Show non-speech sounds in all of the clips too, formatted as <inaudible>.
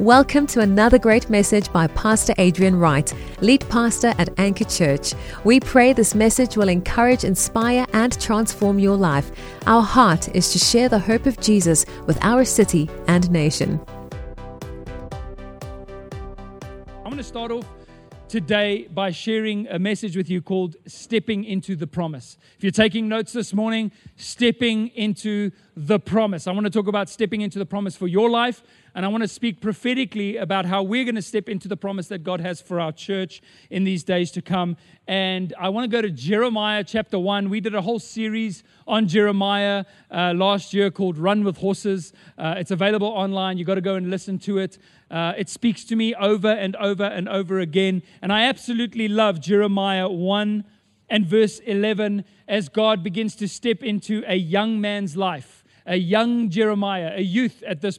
Welcome to another great message by Pastor Adrian Wright, lead pastor at Anchor Church. We pray this message will encourage, inspire, and transform your life. Our heart is to share the hope of Jesus with our city and nation. I'm going to start off today by sharing a message with you called Stepping into the Promise. If you're taking notes this morning, stepping into the promise. I want to talk about stepping into the promise for your life, and I want to speak prophetically about how we're going to step into the promise that God has for our church in these days to come. And I want to go to Jeremiah chapter 1. We did a whole series on Jeremiah uh, last year called Run with Horses. Uh, it's available online. You've got to go and listen to it. Uh, it speaks to me over and over and over again. And I absolutely love Jeremiah 1 and verse 11 as God begins to step into a young man's life, a young Jeremiah, a youth at this.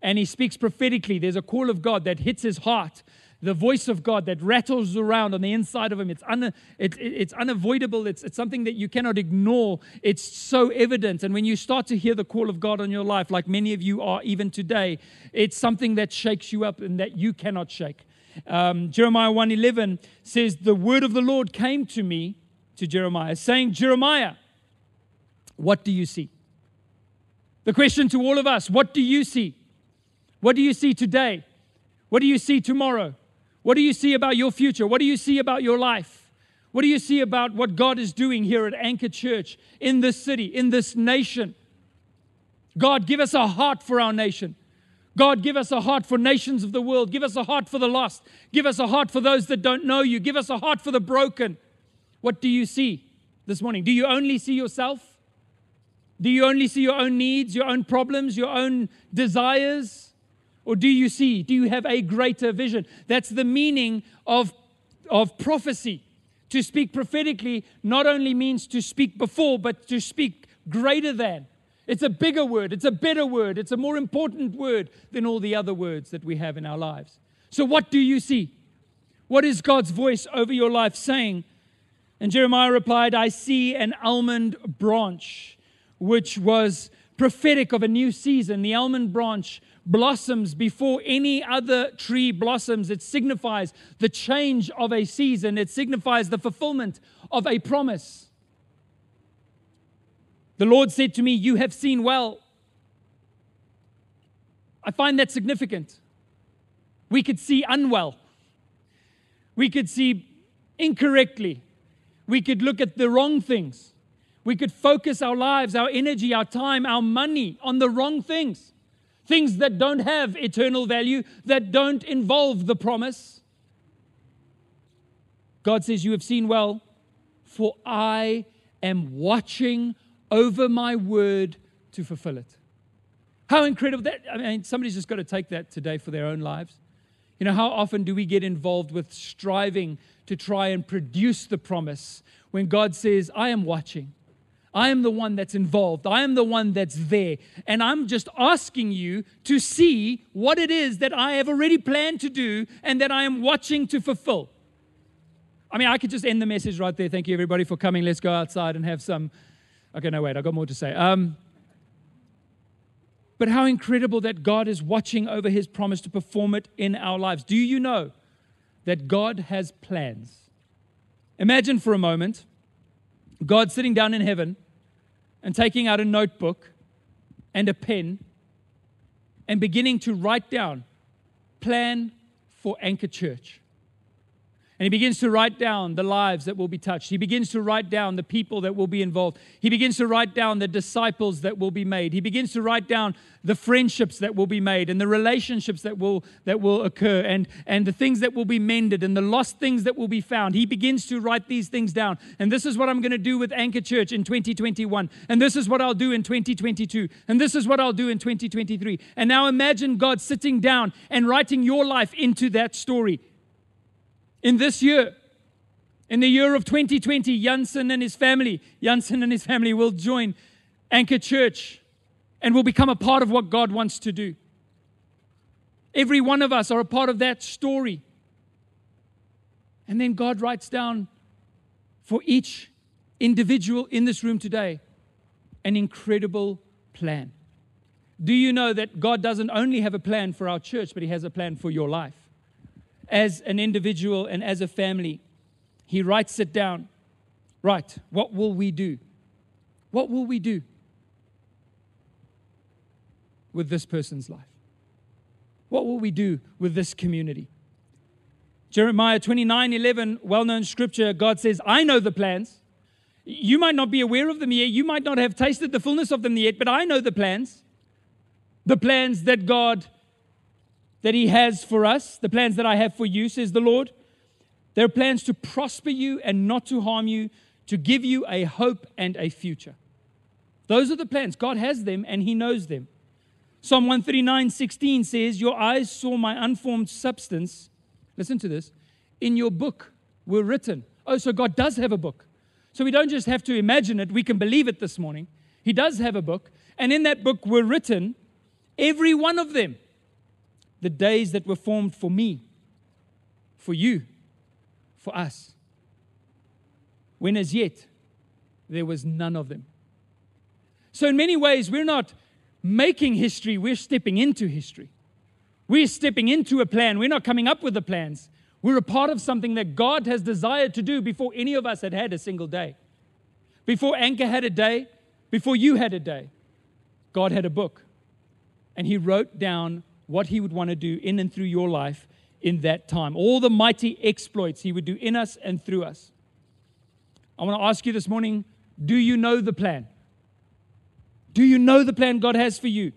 And he speaks prophetically. There's a call of God that hits his heart the voice of God that rattles around on the inside of him. It's, un, it, it, it's unavoidable. It's, it's something that you cannot ignore. It's so evident. And when you start to hear the call of God on your life, like many of you are even today, it's something that shakes you up and that you cannot shake. Um, Jeremiah 1:11 says, "The word of the Lord came to me, to Jeremiah, saying, Jeremiah, what do you see?" The question to all of us: What do you see? What do you see today? What do you see tomorrow? What do you see about your future? What do you see about your life? What do you see about what God is doing here at Anchor Church in this city, in this nation? God, give us a heart for our nation. God, give us a heart for nations of the world. Give us a heart for the lost. Give us a heart for those that don't know you. Give us a heart for the broken. What do you see this morning? Do you only see yourself? Do you only see your own needs, your own problems, your own desires? Or do you see? Do you have a greater vision? That's the meaning of, of prophecy. To speak prophetically not only means to speak before, but to speak greater than. It's a bigger word, it's a better word, it's a more important word than all the other words that we have in our lives. So, what do you see? What is God's voice over your life saying? And Jeremiah replied, I see an almond branch, which was prophetic of a new season. The almond branch blossoms before any other tree blossoms. It signifies the change of a season, it signifies the fulfillment of a promise. The Lord said to me, You have seen well. I find that significant. We could see unwell, we could see incorrectly, we could look at the wrong things. We could focus our lives, our energy, our time, our money on the wrong things things that don't have eternal value, that don't involve the promise. God says, You have seen well, for I am watching over my word to fulfill it. How incredible that! I mean, somebody's just got to take that today for their own lives. You know, how often do we get involved with striving to try and produce the promise when God says, I am watching? I am the one that's involved. I am the one that's there. And I'm just asking you to see what it is that I have already planned to do and that I am watching to fulfill. I mean, I could just end the message right there. Thank you, everybody, for coming. Let's go outside and have some. Okay, no, wait, I've got more to say. Um, but how incredible that God is watching over his promise to perform it in our lives. Do you know that God has plans? Imagine for a moment God sitting down in heaven and taking out a notebook and a pen and beginning to write down plan for Anchor Church. And he begins to write down the lives that will be touched. He begins to write down the people that will be involved. He begins to write down the disciples that will be made. He begins to write down the friendships that will be made and the relationships that will, that will occur and, and the things that will be mended and the lost things that will be found. He begins to write these things down. And this is what I'm going to do with Anchor Church in 2021. And this is what I'll do in 2022. And this is what I'll do in 2023. And now imagine God sitting down and writing your life into that story in this year, in the year of 2020, Janssen and his family, Janssen and his family will join Anchor Church and will become a part of what God wants to do. Every one of us are a part of that story. And then God writes down for each individual in this room today an incredible plan. Do you know that God doesn't only have a plan for our church, but He has a plan for your life? As an individual and as a family, He writes it down. Right, what will we do? What will we do with this person's life? What will we do with this community? Jeremiah 29 11, well known scripture, God says, I know the plans. You might not be aware of them yet. You might not have tasted the fullness of them yet, but I know the plans. The plans that God, that He has for us, the plans that I have for you, says the Lord. They're plans to prosper you and not to harm you, to give you a hope and a future. Those are the plans. God has them and He knows them. Psalm 139 16 says, Your eyes saw my unformed substance. Listen to this. In your book were written. Oh, so God does have a book. So we don't just have to imagine it, we can believe it this morning. He does have a book. And in that book were written, every one of them, the days that were formed for me, for you, for us. When as yet there was none of them. So, in many ways, we're not making history, we're stepping into history. We're stepping into a plan. We're not coming up with the plans. We're a part of something that God has desired to do before any of us had had a single day. Before Anchor had a day, before you had a day, God had a book. And He wrote down what He would want to do in and through your life in that time. All the mighty exploits He would do in us and through us. I want to ask you this morning do you know the plan? Do you know the plan God has for you?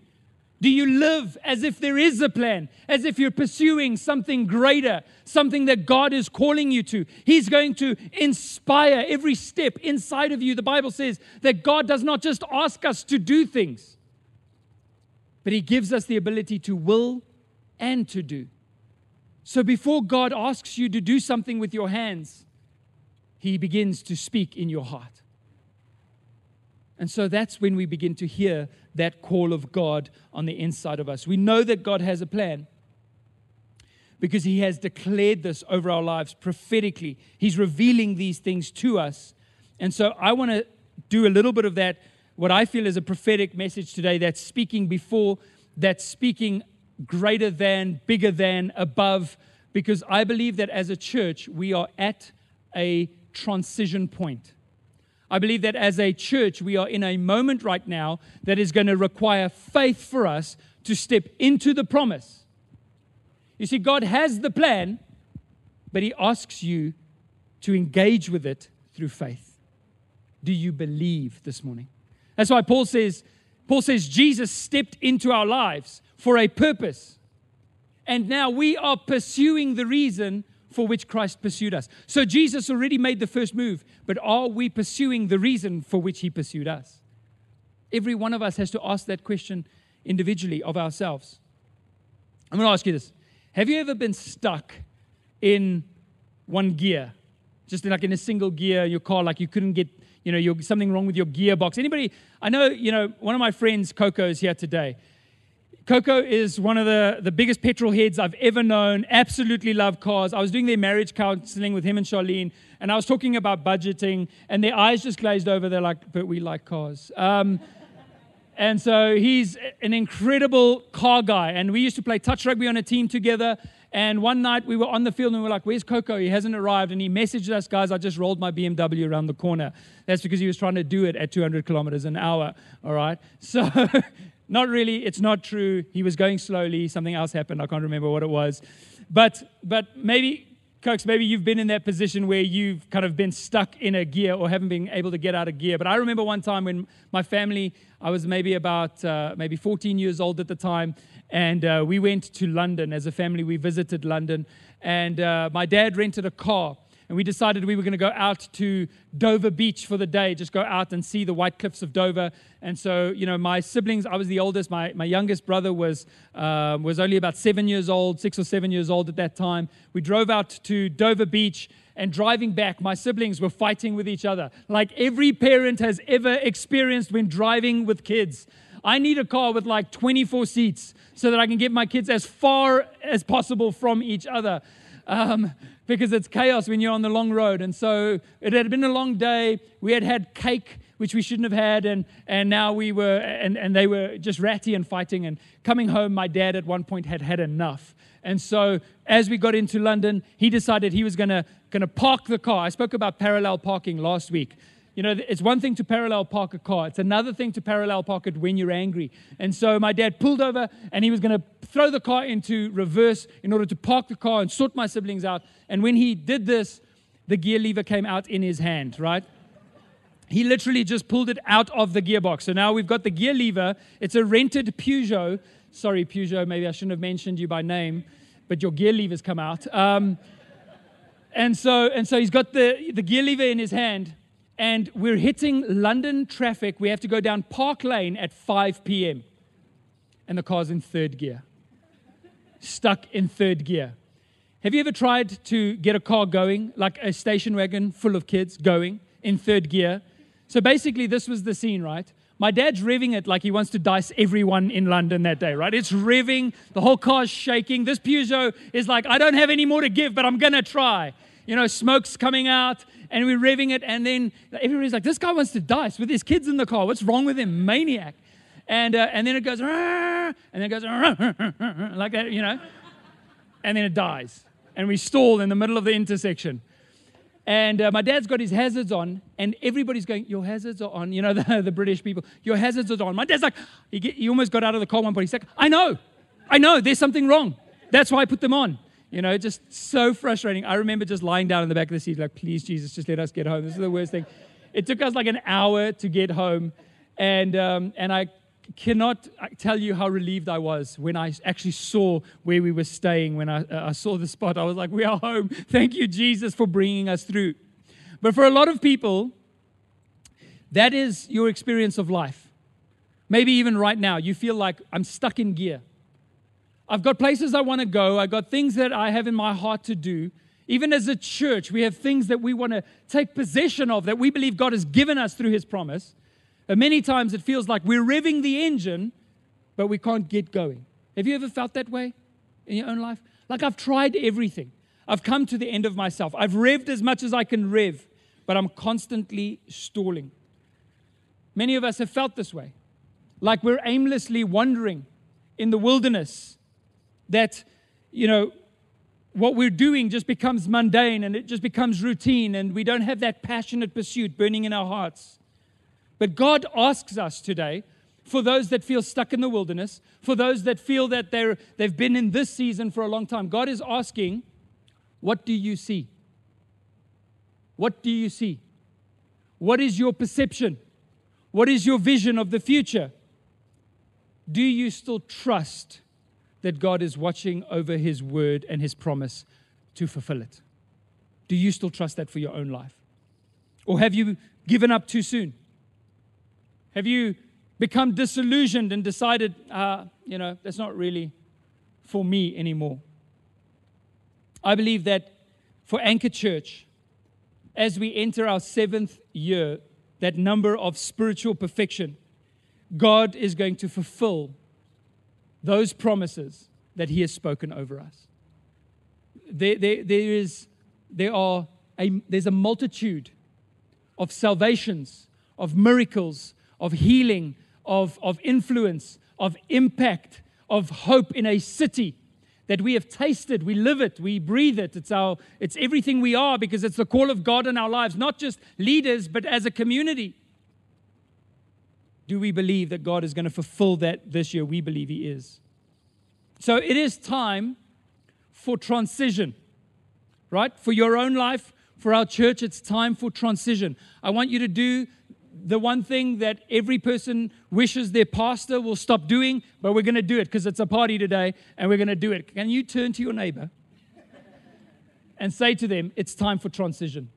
Do you live as if there is a plan, as if you're pursuing something greater, something that God is calling you to? He's going to inspire every step inside of you. The Bible says that God does not just ask us to do things, but He gives us the ability to will and to do. So before God asks you to do something with your hands, He begins to speak in your heart. And so that's when we begin to hear that call of God on the inside of us. We know that God has a plan because He has declared this over our lives prophetically. He's revealing these things to us. And so I want to do a little bit of that, what I feel is a prophetic message today that's speaking before, that's speaking greater than, bigger than, above, because I believe that as a church, we are at a transition point. I believe that as a church, we are in a moment right now that is going to require faith for us to step into the promise. You see, God has the plan, but He asks you to engage with it through faith. Do you believe this morning? That's why Paul says, Paul says Jesus stepped into our lives for a purpose. And now we are pursuing the reason for which Christ pursued us. So Jesus already made the first move, but are we pursuing the reason for which he pursued us? Every one of us has to ask that question individually of ourselves. I'm going to ask you this Have you ever been stuck in one gear? Just like in a single gear, your car, like you couldn't get, you know, you're, something wrong with your gearbox. Anybody, I know, you know, one of my friends, Coco, is here today. Coco is one of the, the biggest petrol heads I've ever known. Absolutely love cars. I was doing their marriage counseling with him and Charlene, and I was talking about budgeting, and their eyes just glazed over. They're like, but we like cars. Um, <laughs> and so he's an incredible car guy. And we used to play touch rugby on a team together. And one night we were on the field and we were like, Where's Coco? He hasn't arrived. And he messaged us, guys, I just rolled my BMW around the corner. That's because he was trying to do it at 200 kilometers an hour. All right. <laughs> So not really, it's not true. He was going slowly, something else happened, I can't remember what it was. But but maybe Cokes, maybe you've been in that position where you've kind of been stuck in a gear or haven't been able to get out of gear. But I remember one time when my family, I was maybe about uh, maybe 14 years old at the time, and uh, we went to London as a family. We visited London, and uh, my dad rented a car and we decided we were going to go out to Dover Beach for the day, just go out and see the White Cliffs of Dover. And so, you know, my siblings, I was the oldest. My, my youngest brother was, uh, was only about seven years old, six or seven years old at that time. We drove out to Dover Beach, and driving back, my siblings were fighting with each other, like every parent has ever experienced when driving with kids. I need a car with like 24 seats so that I can get my kids as far as possible from each other um, because it's chaos when you're on the long road. And so it had been a long day. We had had cake. which we shouldn't have had. And, and now we were, and, and they were just ratty and fighting. And coming home, my dad at one point had had enough. And so as we got into London, he decided he was going to park the car. I spoke about parallel parking last week. You know, it's one thing to parallel park a car, it's another thing to parallel park it when you're angry. And so my dad pulled over and he was going to throw the car into reverse in order to park the car and sort my siblings out. And when he did this, the gear lever came out in his hand, right? He literally just pulled it out of the gearbox. So now we've got the gear lever. It's a rented Peugeot. Sorry, Peugeot, maybe I shouldn't have mentioned you by name, but your gear lever's come out. Um, and so, and so he's got the, the gear lever in his hand and we're hitting London traffic. We have to go down Park Lane at 5 p.m. And the car's in third gear, stuck in third gear. Have you ever tried to get a car going, like a station wagon full of kids going in third gear? So basically, this was the scene, right? My dad's revving it like he wants to dice everyone in London that day, right? It's revving, the whole car's shaking. This Peugeot is like, I don't have any more to give, but I'm gonna try. You know, smoke's coming out, and we're revving it, and then everybody's like, "This guy wants to dice with his kids in the car. What's wrong with him, maniac?" And uh, and then it goes, and then it goes <laughs> like that, you know, and then it dies, and we stall in the middle of the intersection. And uh, my dad's got his hazards on, and everybody's going, Your hazards are on. You know, <laughs> the, the British people, Your hazards are on. My dad's like, he, get, he almost got out of the car one point. He's like, I know, I know, there's something wrong. That's why I put them on. You know, just so frustrating. I remember just lying down in the back of the seat, like, please, Jesus, just let us get home. This is the worst thing. It took us like an hour to get home. And, um, and I cannot tell you how relieved I was when I actually saw where we were staying. When I, uh, I saw the spot, I was like, we are home. Thank you, Jesus, for bringing us through. But for a lot of people, that is your experience of life. Maybe even right now, you feel like I'm stuck in gear. I've got places I want to go. I've got things that I have in my heart to do. Even as a church, we have things that we want to take possession of that we believe God has given us through His promise. And many times it feels like we're revving the engine, but we can't get going. Have you ever felt that way in your own life? Like I've tried everything. I've come to the end of myself. I've revved as much as I can rev, but I'm constantly stalling. Many of us have felt this way. Like we're aimlessly wandering in the wilderness that, you know, what we're doing just becomes mundane and it just becomes routine and we don't have that passionate pursuit burning in our hearts. But God asks us today, for those that feel stuck in the wilderness, for those that feel that they're, they've been in this season for a long time, God is asking, What do you see? What do you see? What is your perception? What is your vision of the future? Do you still trust that God is watching over His word and His promise to fulfill it? Do you still trust that for your own life? Or have you given up too soon? Have you become disillusioned and decided, uh, you know, that's not really for me anymore? I believe that for Anchor Church, as we enter our seventh year, that number of spiritual perfection, God is going to fulfill those promises that He has spoken over us. There, there, there is, there are a, there's a multitude of salvations, of miracles, of healing, of, of influence, of impact, of hope in a city that we have tasted, we live it, we breathe it. It's our it's everything we are because it's the call of God in our lives, not just leaders, but as a community. Do we believe that God is going to fulfill that this year? We believe He is. So it is time for transition, right? For your own life, for our church, it's time for transition. I want you to do the one thing that every person wishes their pastor will stop doing, but we're going to do it because it's a party today and we're going to do it. Can you turn to your neighbor and say to them, It's time for transition?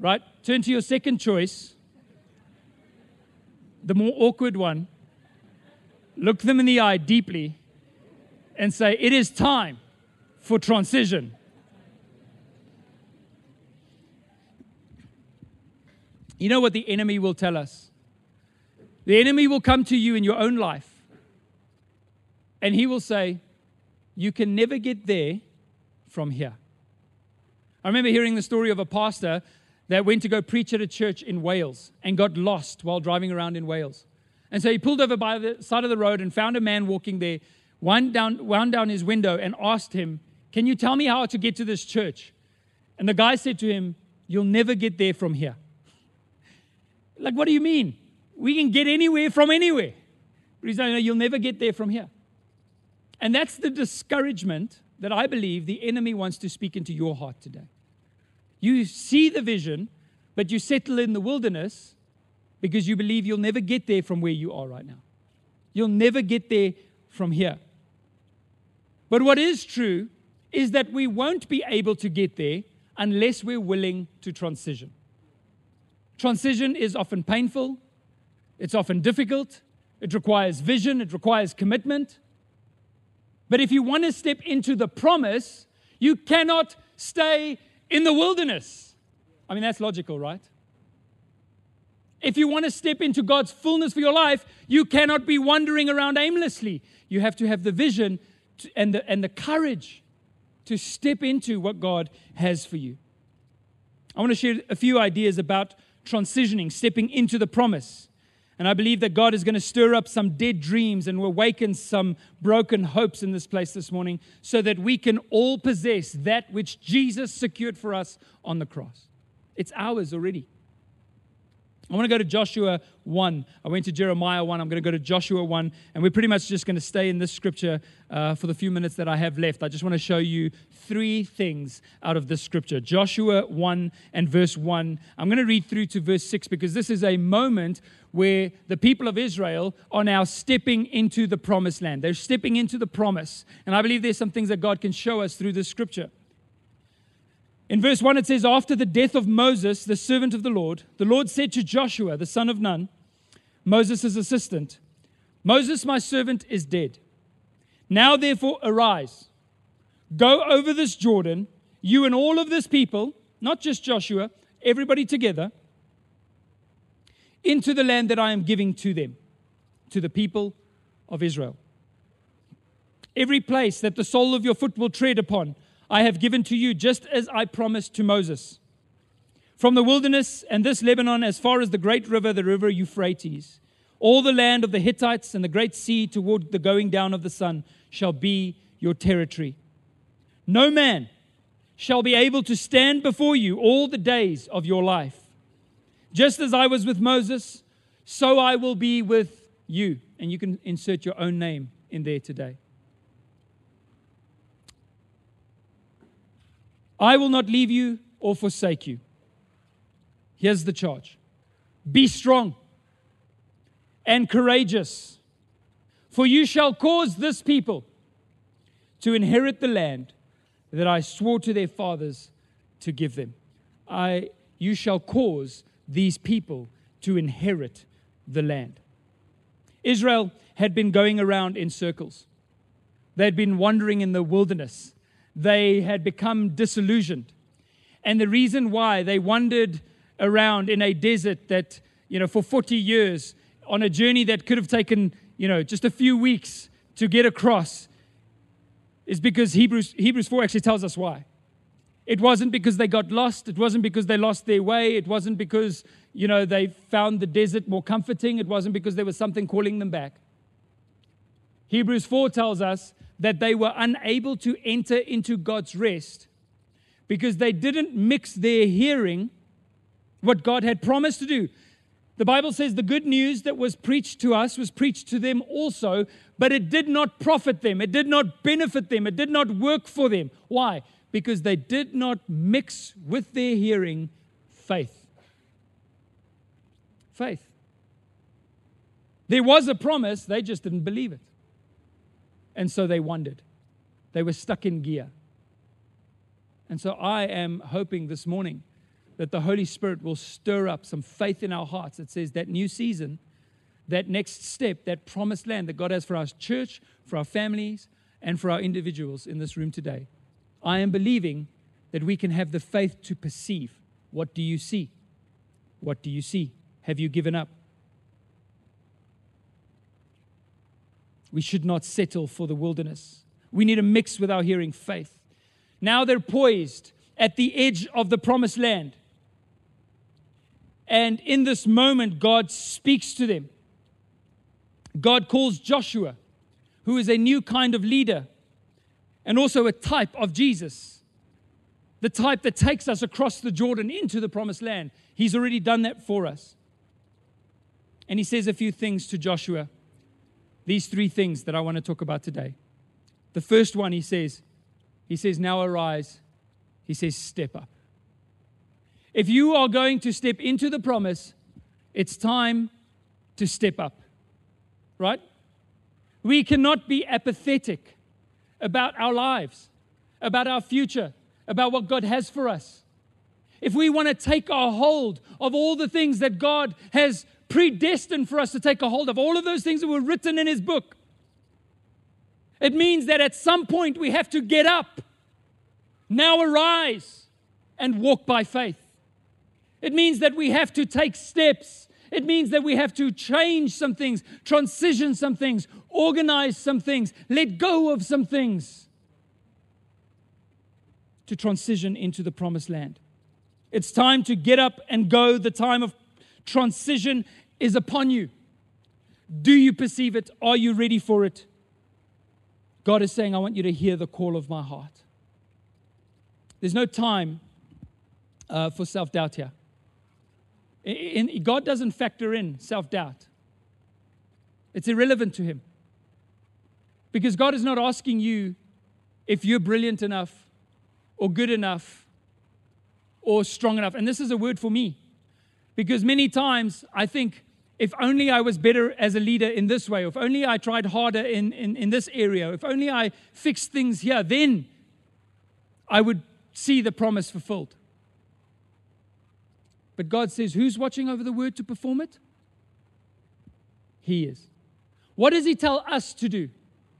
Right? Turn to your second choice the more awkward one, look them in the eye deeply, and say, It is time for transition. You know what the enemy will tell us? The enemy will come to you in your own life and he will say, You can never get there from here. I remember hearing the story of a pastor that went to go preach at a church in Wales and got lost while driving around in Wales. And so he pulled over by the side of the road and found a man walking there, wound down, wound down his window and asked him, Can you tell me how to get to this church? And the guy said to him, You'll never get there from here. <laughs> Like, what do you mean? We can get anywhere from anywhere. But he's saying, no, You'll never get there from here. And that's the discouragement that I believe the enemy wants to speak into your heart today. You see the vision, but you settle in the wilderness because you believe you'll never get there from where you are right now. You'll never get there from here. But what is true is that we won't be able to get there unless we're willing to transition. Transition is often painful, it's often difficult, it requires vision, it requires commitment. But if you want to step into the promise, you cannot stay in the wilderness. I mean, that's logical, right? If you want to step into God's fullness for your life, you cannot be wandering around aimlessly. You have to have the vision and the, and the courage to step into what God has for you. I want to share a few ideas about transitioning, stepping into the promise. And I believe that God is going to stir up some dead dreams and awaken some broken hopes in this place this morning so that we can all possess that which Jesus secured for us on the cross. It's ours already. I want to go to Joshua 1. I went to Jeremiah 1. I'm going to go to Joshua 1. And we're pretty much just going to stay in this scripture uh, for the few minutes that I have left. I just want to show you three things out of this scripture Joshua 1 and verse 1. I'm going to read through to verse 6 because this is a moment where the people of Israel are now stepping into the promised land. They're stepping into the promise. And I believe there's some things that God can show us through this scripture. In verse 1, it says, After the death of Moses, the servant of the Lord, the Lord said to Joshua, the son of Nun, Moses' assistant, Moses, my servant, is dead. Now, therefore, arise, go over this Jordan, you and all of this people, not just Joshua, everybody together, into the land that I am giving to them, to the people of Israel. Every place that the sole of your foot will tread upon, I have given to you, just as I promised to Moses. From the wilderness and this Lebanon, as far as the great river, the river Euphrates, all the land of the Hittites and the great sea toward the going down of the sun shall be your territory. No man shall be able to stand before you all the days of your life. Just as I was with Moses, so I will be with you. And you can insert your own name in there today. I will not leave you or forsake you. Here's the charge Be strong and courageous, for you shall cause this people to inherit the land that I swore to their fathers to give them. I, you shall cause these people to inherit the land. Israel had been going around in circles. They had been wandering in the wilderness they had become disillusioned. And the reason why they wandered around in a desert that, you know, for 40 years on a journey that could have taken, you know, just a few weeks to get across is because Hebrews, Hebrews 4 actually tells us why. It wasn't because they got lost. It wasn't because they lost their way. It wasn't because, you know, they found the desert more comforting. It wasn't because there was something calling them back. Hebrews 4 tells us that they were unable to enter into God's rest because they didn't mix their hearing what God had promised to do. The Bible says the good news that was preached to us was preached to them also, but it did not profit them. It did not benefit them. It did not work for them. Why? Because they did not mix with their hearing faith. Faith. There was a promise, they just didn't believe it. And so they wandered. They were stuck in gear. And so I am hoping this morning that the Holy Spirit will stir up some faith in our hearts that says that new season, that next step, that promised land that God has for our church, for our families, and for our individuals in this room today. I am believing that we can have the faith to perceive. What do you see? What do you see? Have you given up? We should not settle for the wilderness. We need to mix with our hearing faith. Now they're poised at the edge of the promised land. And in this moment, God speaks to them. God calls Joshua, who is a new kind of leader and also a type of Jesus, the type that takes us across the Jordan into the promised land. He's already done that for us. And he says a few things to Joshua. These three things that I want to talk about today. The first one, he says, he says, Now arise. He says, Step up. If you are going to step into the promise, it's time to step up, right? We cannot be apathetic about our lives, about our future, about what God has for us. If we want to take a hold of all the things that God has predestined for us to take a hold of, all of those things that were written in His book, it means that at some point we have to get up, now arise, and walk by faith. It means that we have to take steps. It means that we have to change some things, transition some things, organize some things, let go of some things to transition into the promised land. It's time to get up and go. The time of transition is upon you. Do you perceive it? Are you ready for it? God is saying, I want you to hear the call of my heart. There's no time uh, for self doubt here. In, in, God doesn't factor in self doubt, it's irrelevant to Him. Because God is not asking you if you're brilliant enough or good enough or strong enough. And this is a word for me. Because many times I think, if only I was better as a leader in this way, if only I tried harder in, in, in this area, if only I fixed things here, then I would see the promise fulfilled. But God says, Who's watching over the word to perform it? He is. What does He tell us to do?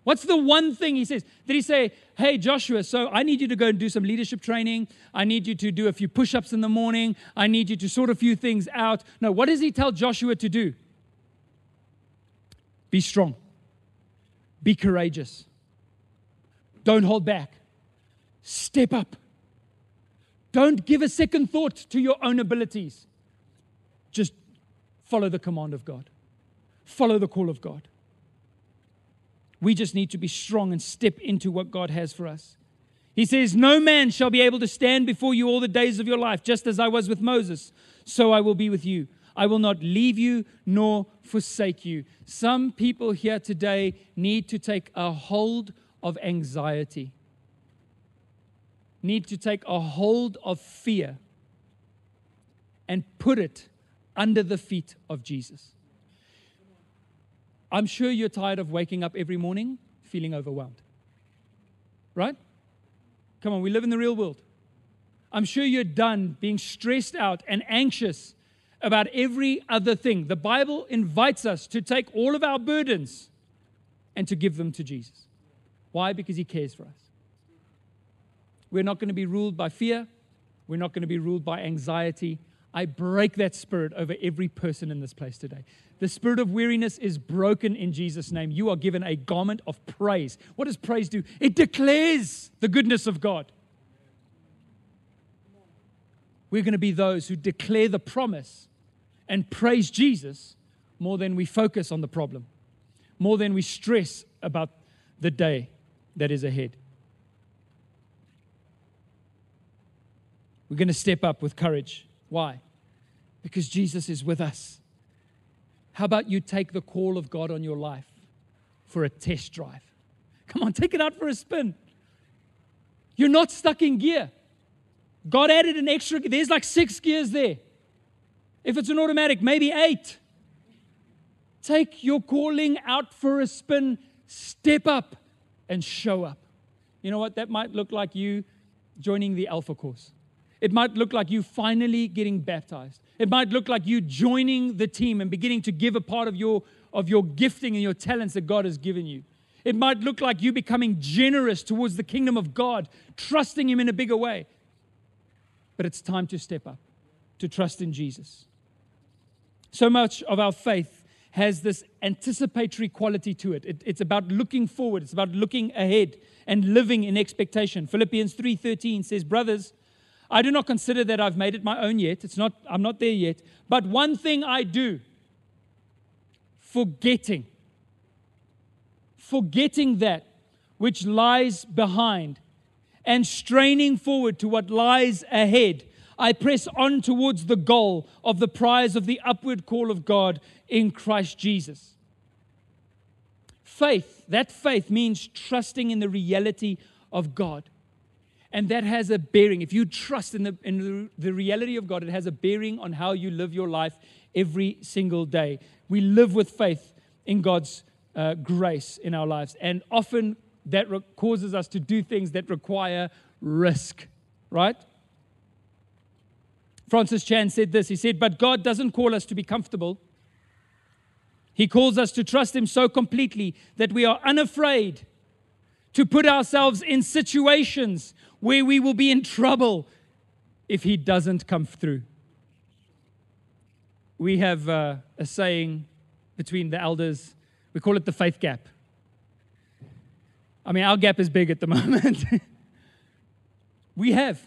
What's the one thing He says? Did He say, Hey, Joshua, so I need you to go and do some leadership training. I need you to do a few push ups in the morning. I need you to sort a few things out. No, what does He tell Joshua to do? Be strong, be courageous, don't hold back, step up. Don't give a second thought to your own abilities. Just follow the command of God, follow the call of God. We just need to be strong and step into what God has for us. He says, No man shall be able to stand before you all the days of your life, just as I was with Moses, so I will be with you. I will not leave you nor forsake you. Some people here today need to take a hold of anxiety need to take a hold of fear and put it under the feet of Jesus. I'm sure you're tired of waking up every morning feeling overwhelmed. Right? Come on, we live in the real world. I'm sure you're done being stressed out and anxious about every other thing. The Bible invites us to take all of our burdens and to give them to Jesus. Why? Because He cares for us. We're not going to be ruled by fear. We're not going to be ruled by anxiety. I break that spirit over every person in this place today. The spirit of weariness is broken in Jesus' name. You are given a garment of praise. What does praise do? It declares the goodness of God. We're going to be those who declare the promise and praise Jesus more than we focus on the problem, more than we stress about the day that is ahead. We're going to step up with courage. Why? Because Jesus is with us. How about you take the call of God on your life for a test drive? Come on, take it out for a spin. You're not stuck in gear. God added an extra, there's like six gears there. If it's an automatic, maybe eight. Take your calling out for a spin, step up and show up. You know what? That might look like you joining the Alpha course. It might look like you finally getting baptized. It might look like you joining the team and beginning to give a part of your, of your gifting and your talents that God has given you. It might look like you becoming generous towards the kingdom of God, trusting Him in a bigger way. But it's time to step up, to trust in Jesus. So much of our faith has this anticipatory quality to it. it. It's about looking forward, it's about looking ahead and living in expectation. Philippians 3:13 says, "Brothers, I do not consider that I've made it my own yet. It's not, I'm not there yet. But one thing I do, forgetting, forgetting that which lies behind and straining forward to what lies ahead, I press on towards the goal of the prize of the upward call of God in Christ Jesus. Faith, that faith means trusting in the reality of God. And that has a bearing. If you trust in, the, in the, reality of God, it has a bearing on how you live your life every single day. We live with faith in God's uh, grace in our lives. And often that re- causes us to do things that require risk, right? Francis Chan said this He said, But God doesn't call us to be comfortable. He calls us to trust Him so completely that we are unafraid to put ourselves in situations where we will be in trouble if He doesn't come through. We have uh, a saying between the elders, we call it the faith gap. I mean, our gap is big at the <laughs> moment. we have.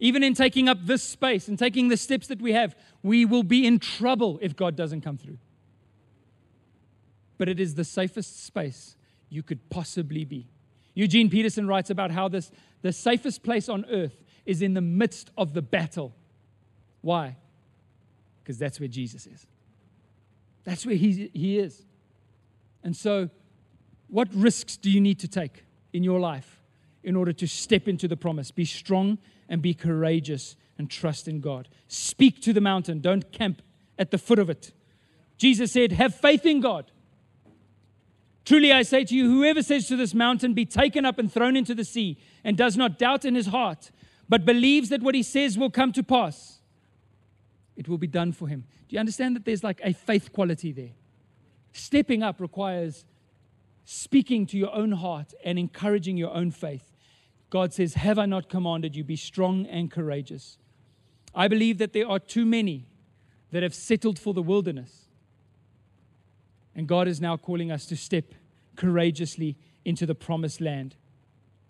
Even in taking up this space and taking the steps that we have, we will be in trouble if God doesn't come through. But it is the safest space you could possibly be. Eugene Peterson writes about how this, the safest place on earth is in the midst of the battle. Why? Because that's where Jesus is. That's where he, he is. And so, what risks do you need to take in your life in order to step into the promise? Be strong and be courageous and trust in God. Speak to the mountain, don't camp at the foot of it. Jesus said, Have faith in God. Truly I say to you, whoever says to this mountain, Be taken up and thrown into the sea, and does not doubt in his heart, but believes that what he says will come to pass, it will be done for him. Do you understand that there's like a faith quality there? Stepping up requires speaking to your own heart and encouraging your own faith. God says, Have I not commanded you? Be strong and courageous. I believe that there are too many that have settled for the wilderness. And God is now calling us to step courageously into the promised land.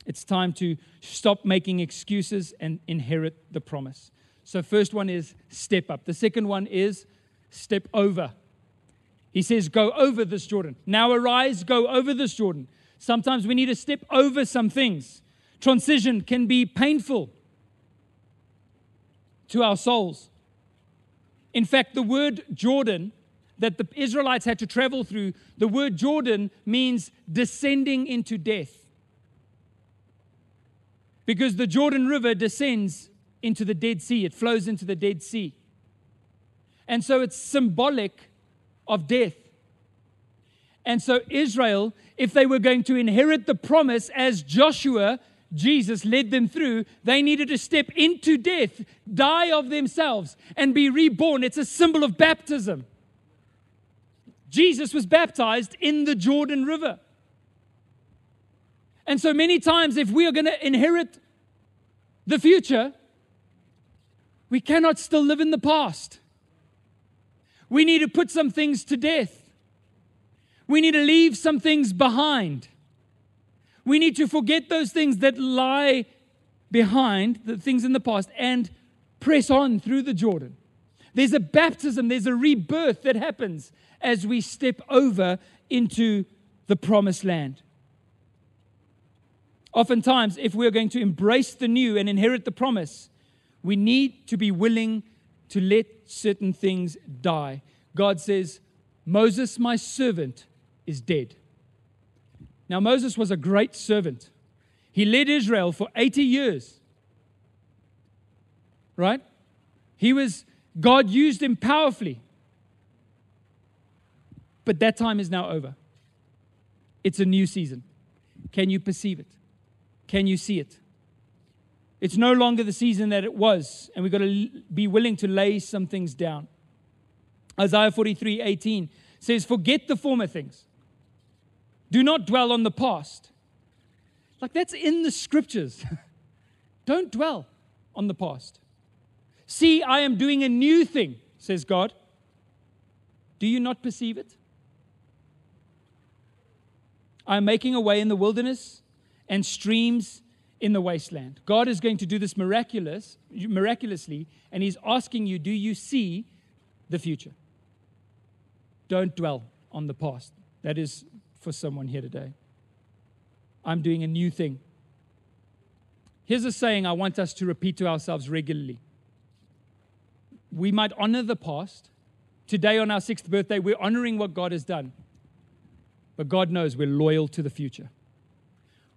It's time to stop making excuses and inherit the promise. So, first one is step up. The second one is step over. He says, Go over this Jordan. Now arise, go over this Jordan. Sometimes we need to step over some things. Transition can be painful to our souls. In fact, the word Jordan that the Israelites had to travel through, the word Jordan means descending into death. Because the Jordan River descends into the Dead Sea, it flows into the Dead Sea. And so it's symbolic of death. And so, Israel, if they were going to inherit the promise as Joshua, Jesus led them through, they needed to step into death, die of themselves, and be reborn. It's a symbol of baptism. Jesus was baptized in the Jordan River. And so many times, if we are going to inherit the future, we cannot still live in the past. We need to put some things to death. We need to leave some things behind. We need to forget those things that lie behind, the things in the past, and press on through the Jordan. There's a baptism, there's a rebirth that happens as we step over into the promised land. Oftentimes, if we're going to embrace the new and inherit the promise, we need to be willing to let certain things die. God says, Moses, my servant, is dead. Now, Moses was a great servant. He led Israel for 80 years. Right? He was, God used him powerfully. But that time is now over. It's a new season. Can you perceive it? Can you see it? It's no longer the season that it was, and we've got to be willing to lay some things down. Isaiah 43 18 says, Forget the former things. Do not dwell on the past. Like that's in the scriptures. <laughs> Don't dwell on the past. See, I am doing a new thing, says God. Do you not perceive it? I am making a way in the wilderness and streams in the wasteland. God is going to do this miraculous, miraculously, and He's asking you, do you see the future? Don't dwell on the past. That is for someone here today. I'm doing a new thing. Here's a saying I want us to repeat to ourselves regularly. We might honor the past. Today, on our sixth birthday, we're honoring what God has done. But God knows we're loyal to the future.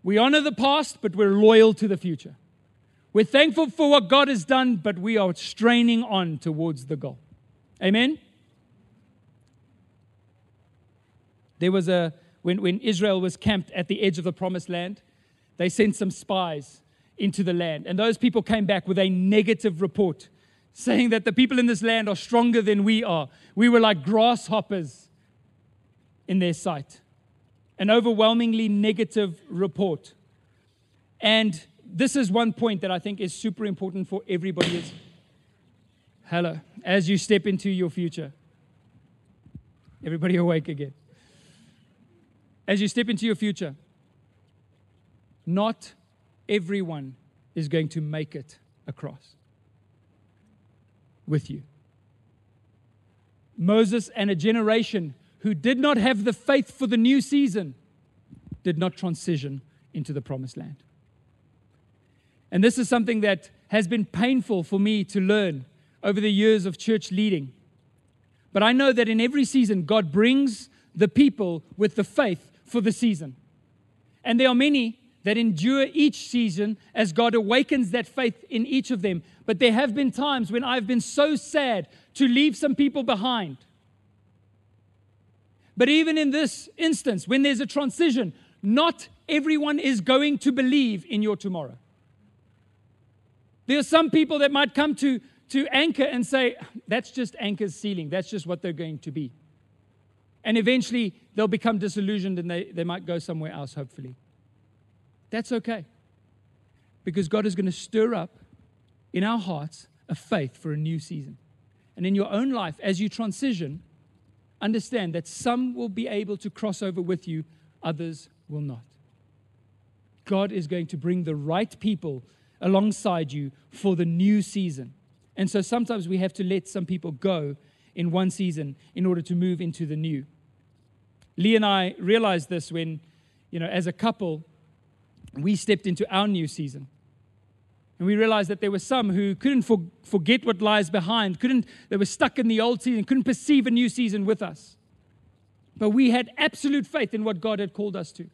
We honor the past, but we're loyal to the future. We're thankful for what God has done, but we are straining on towards the goal. Amen? There was a, when, when Israel was camped at the edge of the promised land, they sent some spies into the land. And those people came back with a negative report saying that the people in this land are stronger than we are. We were like grasshoppers in their sight an overwhelmingly negative report. And this is one point that I think is super important for everybody. Is, hello, as you step into your future. Everybody awake again. As you step into your future, not everyone is going to make it across with you. Moses and a generation who did not have the faith for the new season did not transition into the promised land. And this is something that has been painful for me to learn over the years of church leading. But I know that in every season, God brings the people with the faith for the season. And there are many that endure each season as God awakens that faith in each of them. But there have been times when I've been so sad to leave some people behind but even in this instance, when there's a transition, not everyone is going to believe in your tomorrow. There are some people that might come to, to Anchor and say, that's just Anchor's ceiling. That's just what they're going to be. And eventually they'll become disillusioned and they, they might go somewhere else, hopefully. That's okay. Because God is going to stir up in our hearts a faith for a new season. And in your own life, as you transition, understand that some will be able to cross over with you, others will not. God is going to bring the right people alongside you for the new season. And so sometimes we have to let some people go in one season in order to move into the new. Lee and I realized this when, you know, as a couple, we stepped into our new season. And we realized that there were some who couldn't for, forget what lies behind, couldn't, they were stuck in the old season, couldn't perceive a new season with us. But we had absolute faith in what God had called us to.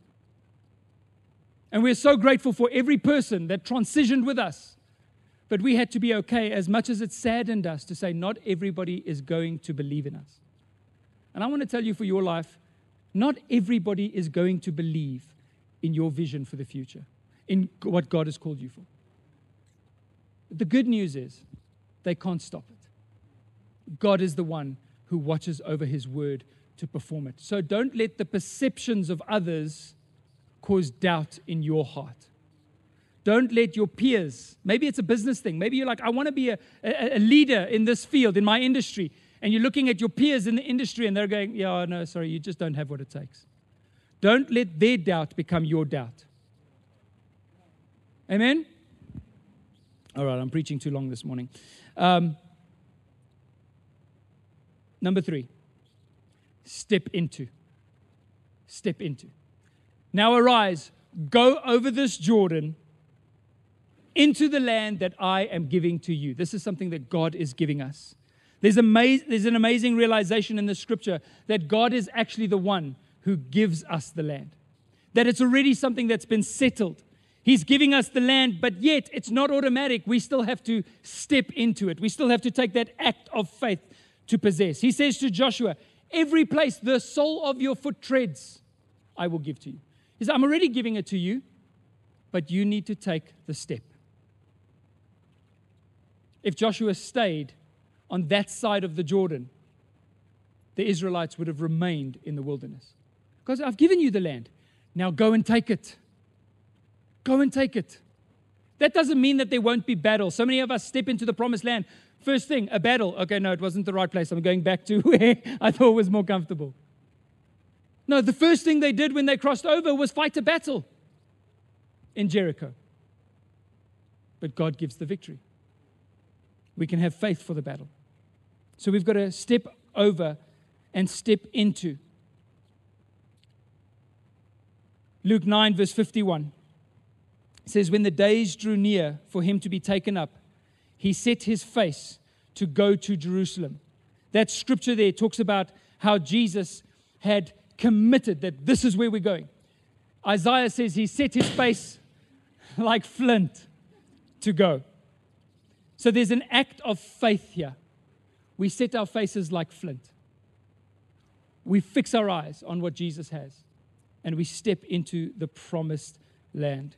And we're so grateful for every person that transitioned with us. But we had to be okay, as much as it saddened us, to say, not everybody is going to believe in us. And I want to tell you for your life, not everybody is going to believe in your vision for the future, in what God has called you for. The good news is they can't stop it. God is the one who watches over his word to perform it. So don't let the perceptions of others cause doubt in your heart. Don't let your peers, maybe it's a business thing, maybe you're like, I want to be a, a, a, leader in this field, in my industry. And you're looking at your peers in the industry and they're going, Yeah, no, sorry, you just don't have what it takes. Don't let their doubt become your doubt. Amen? All right, I'm preaching too long this morning. Um, number three, step into. Step into. Now arise, go over this Jordan into the land that I am giving to you. This is something that God is giving us. There's, amaz- there's an amazing realization in the scripture that God is actually the one who gives us the land, that it's already something that's been settled. He's giving us the land, but yet it's not automatic. We still have to step into it. We still have to take that act of faith to possess. He says to Joshua, Every place the sole of your foot treads, I will give to you. He says, I'm already giving it to you, but you need to take the step. If Joshua stayed on that side of the Jordan, the Israelites would have remained in the wilderness. Because I've given you the land. Now go and take it. Go and take it. That doesn't mean that there won't be battles. So many of us step into the promised land. First thing, a battle. Okay, no, it wasn't the right place. I'm going back to <laughs> where I thought was more comfortable. No, the first thing they did when they crossed over was fight a battle in Jericho. but God gives the victory. We can have faith for the battle. So we've got to step over and step into. Luke 9, verse 51 says, When the days drew near for him to be taken up, he set his face to go to Jerusalem. That scripture there talks about how Jesus had committed that this is where we're going. Isaiah says he set his face like flint to go. So there's an act of faith here. We set our faces like flint. We fix our eyes on what Jesus has and we step into the promised land.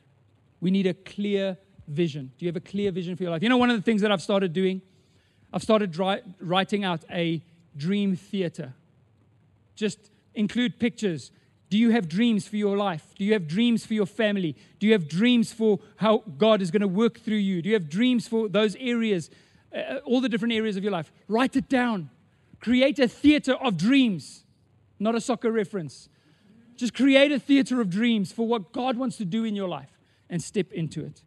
We need a clear vision. Do you have a clear vision for your life? You know, one of the things that I've started doing, I've started dry, writing out a dream theater. Just include pictures. Do you have dreams for your life? Do you have dreams for your family? Do you have dreams for how God is going to work through you? Do you have dreams for those areas, uh, all the different areas of your life? Write it down. Create a theater of dreams, not a soccer reference. Just create a theater of dreams for what God wants to do in your life and step into it.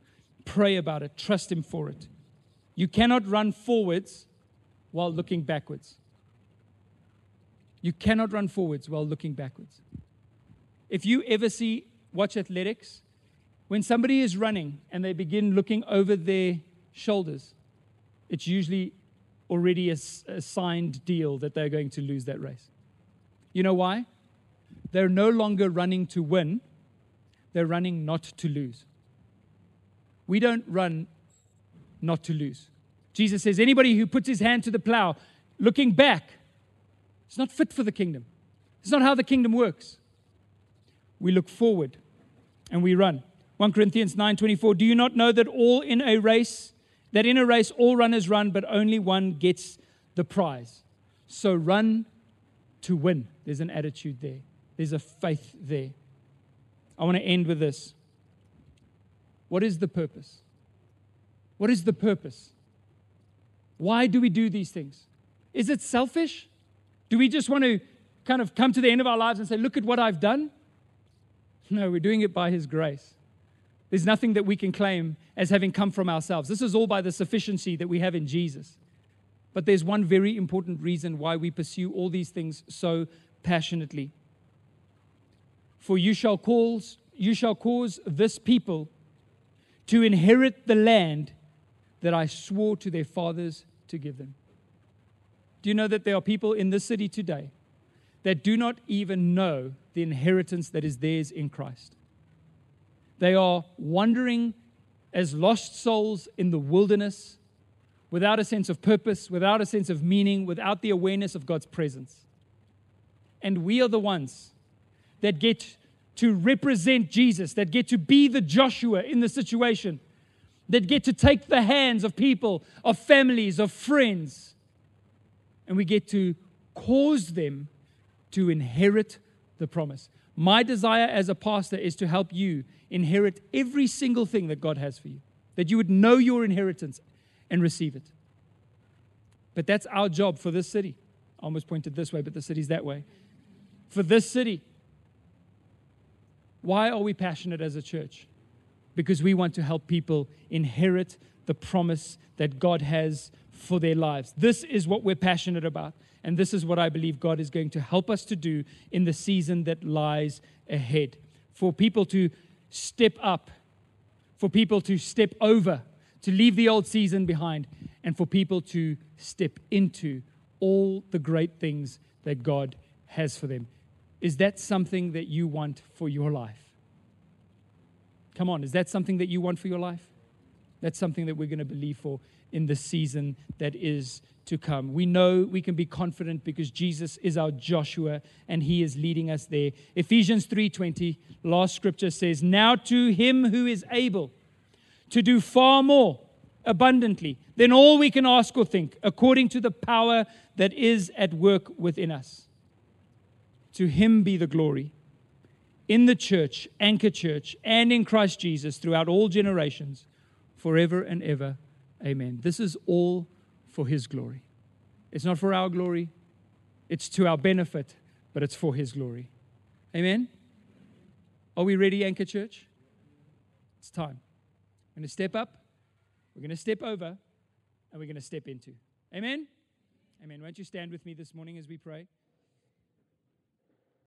Pray about it, trust Him for it. You cannot run forwards while looking backwards. You cannot run forwards while looking backwards. If you ever see, watch athletics, when somebody is running and they begin looking over their shoulders, it's usually already a, a signed deal that they're going to lose that race. You know why? They're no longer running to win, they're running not to lose. We don't run not to lose. Jesus says, anybody who puts his hand to the plow looking back, is not fit for the kingdom. It's not how the kingdom works. We look forward and we run. 1 Corinthians 9:24 Do you not know that all in a race that in a race all runners run but only one gets the prize. So run to win. There's an attitude there. There's a faith there. I want to end with this. What is the purpose? What is the purpose? Why do we do these things? Is it selfish? Do we just want to kind of come to the end of our lives and say, Look at what I've done? No, we're doing it by His grace. There's nothing that we can claim as having come from ourselves. This is all by the sufficiency that we have in Jesus. But there's one very important reason why we pursue all these things so passionately. For you shall cause, you shall cause this people to inherit the land that I swore to their fathers to give them. Do you know that there are people in this city today that do not even know the inheritance that is theirs in Christ? They are wandering as lost souls in the wilderness without a sense of purpose, without a sense of meaning, without the awareness of God's presence. And we are the ones that get to represent Jesus, that get to be the Joshua in the situation, that get to take the hands of people, of families, of friends, and we get to cause them to inherit the promise. My desire as a pastor is to help you inherit every single thing that God has for you, that you would know your inheritance and receive it. But that's our job for this city. I almost pointed this way, but the city's that way. For this city, why are we passionate as a church? Because we want to help people inherit the promise that God has for their lives. This is what we're passionate about. And this is what I believe God is going to help us to do in the season that lies ahead. For people to step up, for people to step over, to leave the old season behind, and for people to step into all the great things that God has for them. Is that something that you want for your life? Come on, is that something that you want for your life? That's something that we're going to believe for in the season that is to come. We know we can be confident because Jesus is our Joshua and he is leading us there. Ephesians 3:20, last scripture says, "Now to him who is able to do far more abundantly than all we can ask or think, according to the power that is at work within us." To him be the glory in the church, Anchor Church, and in Christ Jesus throughout all generations, forever and ever. Amen. This is all for his glory. It's not for our glory, it's to our benefit, but it's for his glory. Amen. Are we ready, Anchor Church? It's time. We're going to step up We're going to step over and we're going to step into. Amen? Amen. Won't you stand with me this morning as we pray?